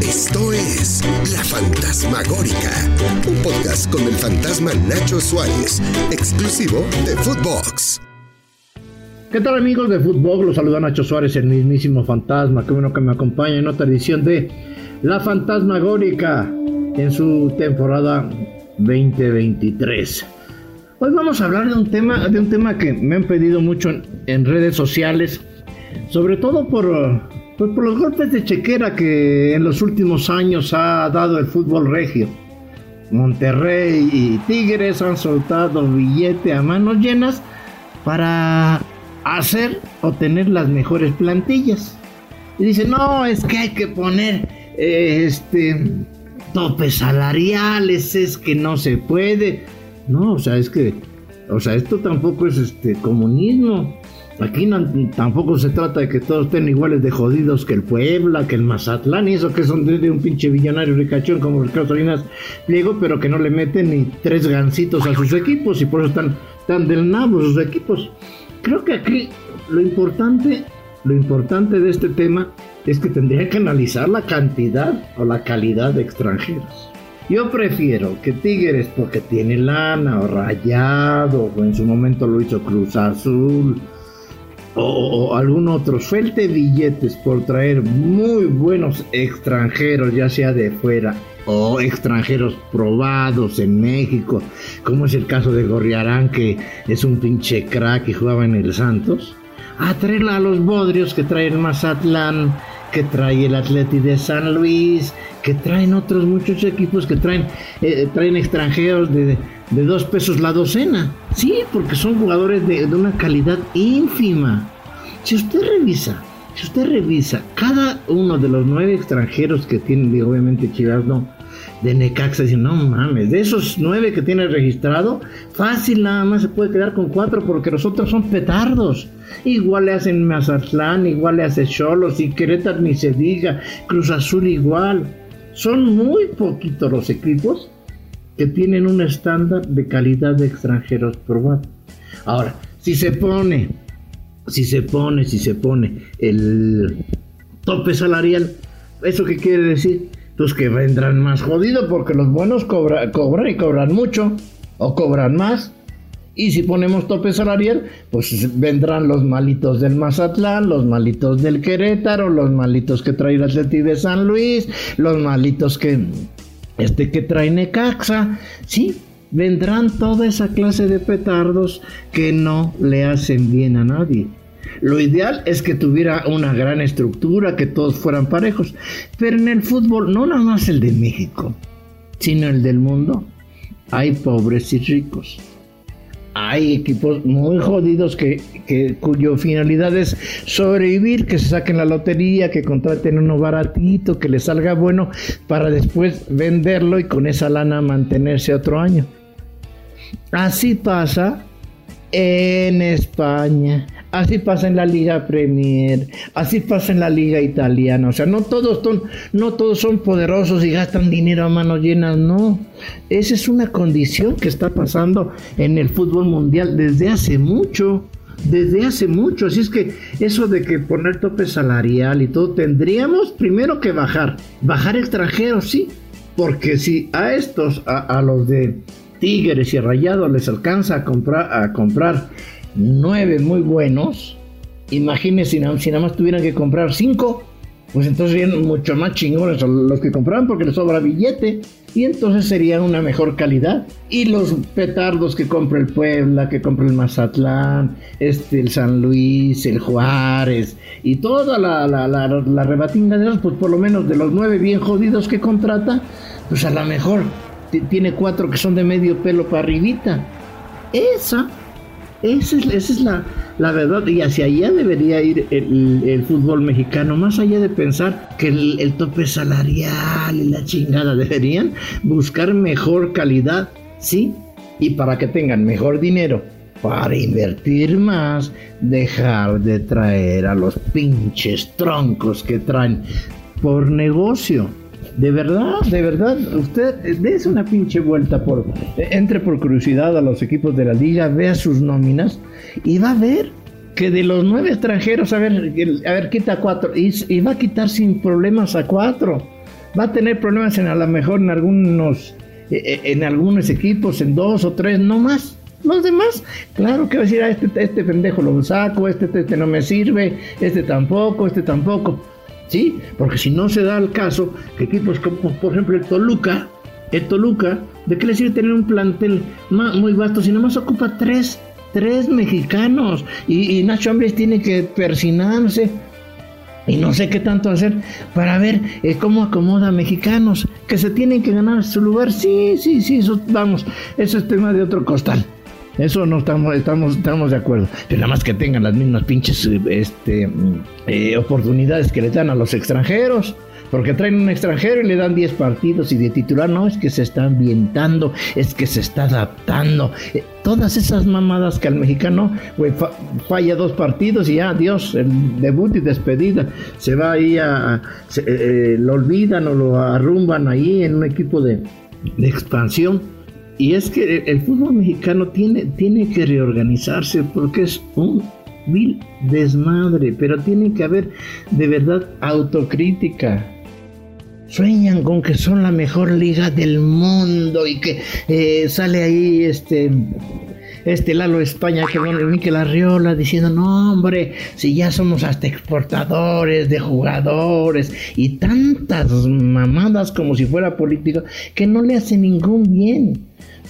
Esto es La Fantasmagórica, un podcast con el fantasma Nacho Suárez, exclusivo de Footbox. ¿Qué tal amigos de Footbox? Los saluda Nacho Suárez, el mismísimo fantasma. Qué bueno que me acompaña en otra edición de La Fantasmagórica en su temporada 2023. Hoy vamos a hablar de un tema, de un tema que me han pedido mucho en, redes sociales, sobre todo por, pues por los golpes de chequera que en los últimos años ha dado el fútbol regio. Monterrey y Tigres han soltado billete a manos llenas para hacer o tener las mejores plantillas. Y dicen, no, es que hay que poner eh, este topes salariales, es que no se puede. No, o sea, es que, o sea, esto tampoco es este comunismo. Aquí tampoco se trata de que todos estén iguales de jodidos que el Puebla, que el Mazatlán y eso que son de, un pinche billonario ricachón como Ricardo Salinas Pliego, pero que no le meten ni tres gancitos a sus equipos y por eso están tan del nabo sus equipos. Creo que aquí lo importante, lo importante de este tema es que tendría que analizar la cantidad o la calidad de extranjeros. Yo prefiero que Tigres, porque tiene lana, o Rayado, o en su momento lo hizo Cruz Azul, o, algún otro, suelte billetes por traer muy buenos extranjeros, ya sea de fuera o extranjeros probados en México, como es el caso de Gorriarán, que es un pinche crack y jugaba en el Santos, a traerla a los bodrios que trae el Mazatlán, que trae el Atleti de San Luis, que traen otros muchos equipos que traen, eh, traen extranjeros de, dos pesos la docena. Sí, porque son jugadores de, una calidad ínfima. Si usted revisa, si usted revisa cada uno de los nueve extranjeros que tienen, obviamente Chivas no, de Necaxa, dice, no mames, de esos nueve que tiene registrado, fácil nada más se puede quedar con cuatro porque los otros son petardos. Igual le hacen Mazatlán, igual le hace Cholos y Querétaro ni se diga, Cruz Azul igual. Son muy poquitos los equipos que tienen un estándar de calidad de extranjeros probados. Ahora, si se pone, si se pone, si se pone el tope salarial, ¿eso qué quiere decir? Pues que vendrán más jodidos porque los buenos cobran y cobran mucho o cobran más. Y si ponemos tope salarial, pues vendrán los malitos del Mazatlán, los malitos del Querétaro, los malitos que trae el Atleti de San Luis, los malitos que este que trae Necaxa, sí, vendrán toda esa clase de petardos que no le hacen bien a nadie. Lo ideal es que tuviera una gran estructura, que todos fueran parejos, pero en el fútbol, no nada más el de México, sino el del mundo, hay pobres y ricos hay equipos muy jodidos que, cuyo finalidad es sobrevivir, que se saquen la lotería, que contraten uno baratito, que les salga bueno, para después venderlo y con esa lana mantenerse otro año. Así pasa en España, Así pasa en la Liga Premier, así pasa en la Liga Italiana. O sea, no todos son, no todos son poderosos y gastan dinero a manos llenas, no. Esa es una condición que está pasando en el fútbol mundial desde hace mucho. Desde hace mucho, así es que eso de que poner tope salarial y todo, tendríamos primero que bajar, bajar extranjeros, sí, porque si a estos, a, a los de Tigres y Rayados les alcanza a comprar, a comprar nueve muy buenos, imagínense si, nada más tuvieran que comprar cinco, pues entonces serían mucho más chingones los que compraban porque les sobra billete y entonces sería una mejor calidad. Y los petardos que compra el Puebla, que compra el Mazatlán, este, el San Luis, el Juárez y toda la, la, la, la rebatinga de esos, pues por lo menos de los nueve bien jodidos que contrata, pues a lo mejor tiene cuatro que son de medio pelo para arribita. Esa esa es, la, verdad y hacia allá debería ir el, fútbol mexicano, más allá de pensar que el, tope salarial y la chingada deberían buscar mejor calidad, ¿sí? Y para que tengan mejor dinero para invertir más, dejar de traer a los pinches troncos que traen por negocio. De verdad, de verdad, usted dése una pinche vuelta por entre por curiosidad a los equipos de la liga, vea sus nóminas y va a ver que de los nueve extranjeros, a ver, a ver, quita cuatro y, va a quitar sin problemas a cuatro. Va a tener problemas en a lo mejor en algunos, eh, eh, en algunos equipos, en dos o tres, no más. Los demás, claro que va a decir, a ah, este, este pendejo lo saco, este, este no me sirve, este tampoco, este tampoco. ¿Sí? Porque si no se da el caso que equipos como, por ejemplo, el Toluca, el Toluca, ¿de qué le sirve tener un plantel muy vasto si nomás ocupa tres, tres mexicanos? Y, Nacho Ambriz tiene que persinarse y no sé qué tanto hacer para ver eh, cómo acomoda a mexicanos que se tienen que ganar su lugar. Sí, sí, sí, eso, vamos, eso es tema de otro costal. Eso no estamos, estamos, estamos de acuerdo. Pero nada más que tengan las mismas pinches este, eh, oportunidades que le dan a los extranjeros. Porque traen un extranjero y le dan 10 partidos y de titular no, es que se está ambientando, es que se está adaptando. Eh, todas esas mamadas que al mexicano falla dos partidos y ya, Dios, el debut y despedida. Se va ahí a. Eh, lo olvidan o lo arrumban ahí en un equipo de, de expansión y es que el fútbol mexicano tiene, tiene que reorganizarse porque es un vil desmadre, pero tiene que haber de verdad autocrítica. Sueñan con que son la mejor liga del mundo y que eh, sale ahí este este Lalo España que bueno, Miquel Arriola diciendo, no hombre, si ya somos hasta exportadores de jugadores y tantas mamadas como si fuera político que no le hace ningún bien.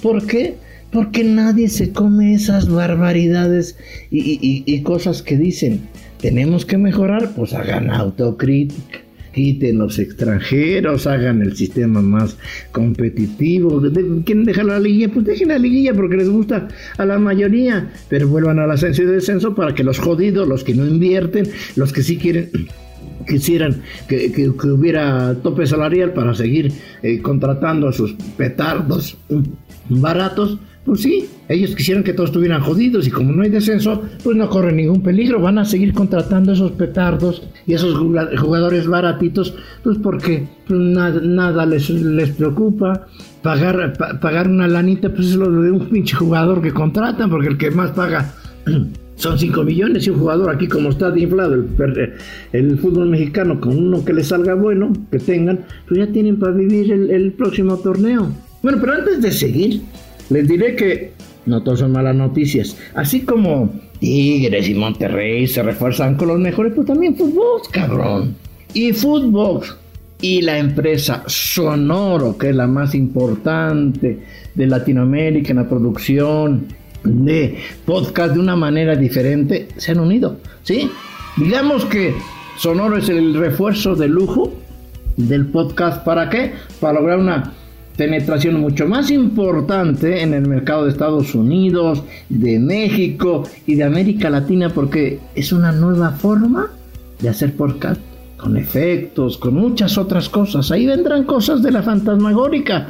¿Por qué? Porque nadie se come esas barbaridades y, cosas que dicen. Tenemos que mejorar, pues hagan autocrítica quiten los extranjeros, hagan el sistema más competitivo. ¿Quieren dejar la liguilla? Pues dejen la liguilla porque les gusta a la mayoría, pero vuelvan al ascenso y descenso para que los jodidos, los que no invierten, los que sí quieren quisieran que, hubiera tope salarial para seguir eh, contratando a sus petardos baratos, pues sí, ellos quisieran que todos estuvieran jodidos y como no hay descenso, pues no corren ningún peligro, van a seguir contratando esos petardos y esos jugadores baratitos, pues porque pues nada, nada les, les preocupa. Pagar, pagar una lanita, pues es lo de un pinche jugador que contratan, porque el que más paga son 5 millones y un jugador aquí como está de inflado el, fútbol mexicano con uno que le salga bueno, que tengan, pues ya tienen para vivir el próximo torneo. Bueno, pero antes de seguir, les diré que no todos son malas noticias. Así como Tigres y Monterrey se refuerzan con los mejores, pues también fútbol, cabrón. Y fútbol. Y la empresa Sonoro, que es la más importante de Latinoamérica en la producción de podcast de una manera diferente, se han unido. ¿Sí? Digamos que Sonoro es el refuerzo de lujo del podcast. ¿Para qué? Para lograr una penetración mucho más importante en el mercado de Estados Unidos, de México y de América Latina porque es una nueva forma de hacer podcast con efectos, con muchas otras cosas. Ahí vendrán cosas de la fantasmagórica.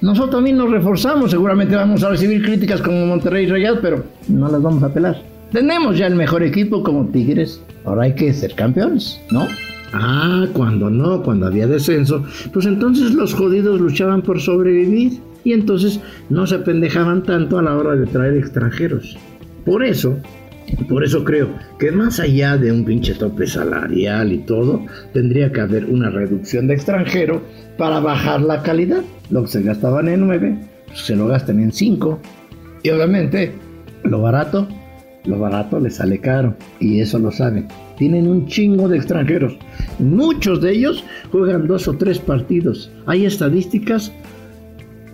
Nosotros también nos reforzamos, seguramente vamos a recibir críticas como Monterrey y Rayados, pero no las vamos a pelar. Tenemos ya el mejor equipo como Tigres, ahora hay que ser campeones, ¿no? Ah, cuando no, cuando había descenso, pues entonces los jodidos luchaban por sobrevivir y entonces no se apendejaban tanto a la hora de traer extranjeros. Por eso, por eso creo que más allá de un pinche tope salarial y todo, tendría que haber una reducción de extranjero para bajar la calidad. Lo que se gastaban en 9, pues se lo gastan en 5. Y obviamente, lo barato, lo barato le sale caro. Y eso lo saben tienen un chingo de extranjeros. Muchos de ellos juegan dos o tres partidos. Hay estadísticas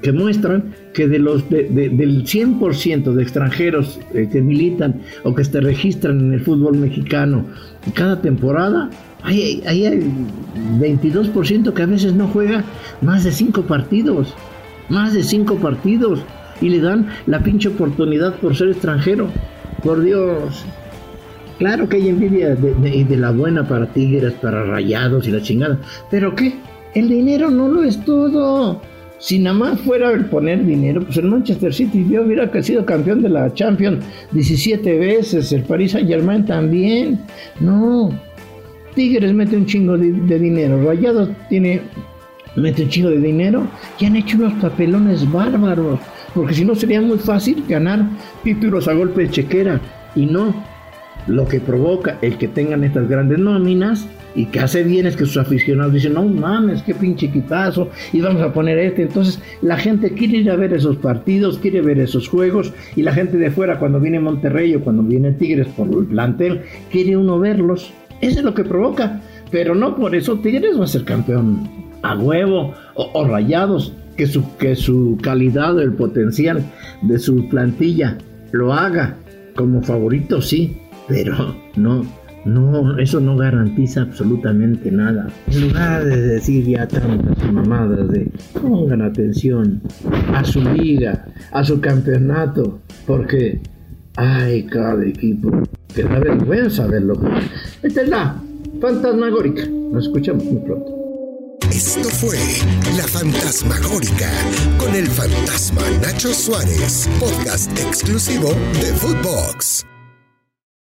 que muestran que de los del 100% de extranjeros eh, que militan o que se registran en el fútbol mexicano cada temporada, hay, hay 22% que a veces no juega más de cinco partidos. Más de cinco partidos. Y le dan la pinche oportunidad por ser extranjero. Por Dios. Claro que hay envidia de, de, la buena para tigres, para rayados y la chingada. Pero ¿qué? El dinero no lo es todo. Si nada más fuera el poner dinero, pues el Manchester City yo hubiera sido campeón de la Champions 17 veces, el Paris Saint Germain también. No. Tigres mete un chingo de, dinero, Rayados tiene mete un chingo de dinero y han hecho unos papelones bárbaros. Porque si no sería muy fácil ganar títulos a golpe de chequera. Y no, lo que provoca el que tengan estas grandes nóminas y que hace bien es que sus aficionados dicen, no mames, qué pinche quitazo, y vamos a poner este. Entonces la gente quiere ir a ver esos partidos, quiere ver esos juegos, y la gente de fuera, cuando viene Monterrey o cuando viene Tigres por el plantel, quiere uno verlos. Eso es lo que provoca. Pero no por eso Tigres va a ser campeón a huevo o, rayados, que su, que su calidad, el potencial de su plantilla lo haga como favorito, sí, pero no no, eso no garantiza absolutamente nada. En lugar de decir ya tantas mamadas de pongan atención a su liga, a su campeonato, porque hay cada equipo que da vergüenza verlo. Esta es la fantasmagórica. Nos escuchamos muy pronto. Esto fue La Fantasmagórica con el fantasma Nacho Suárez, podcast exclusivo de Footbox.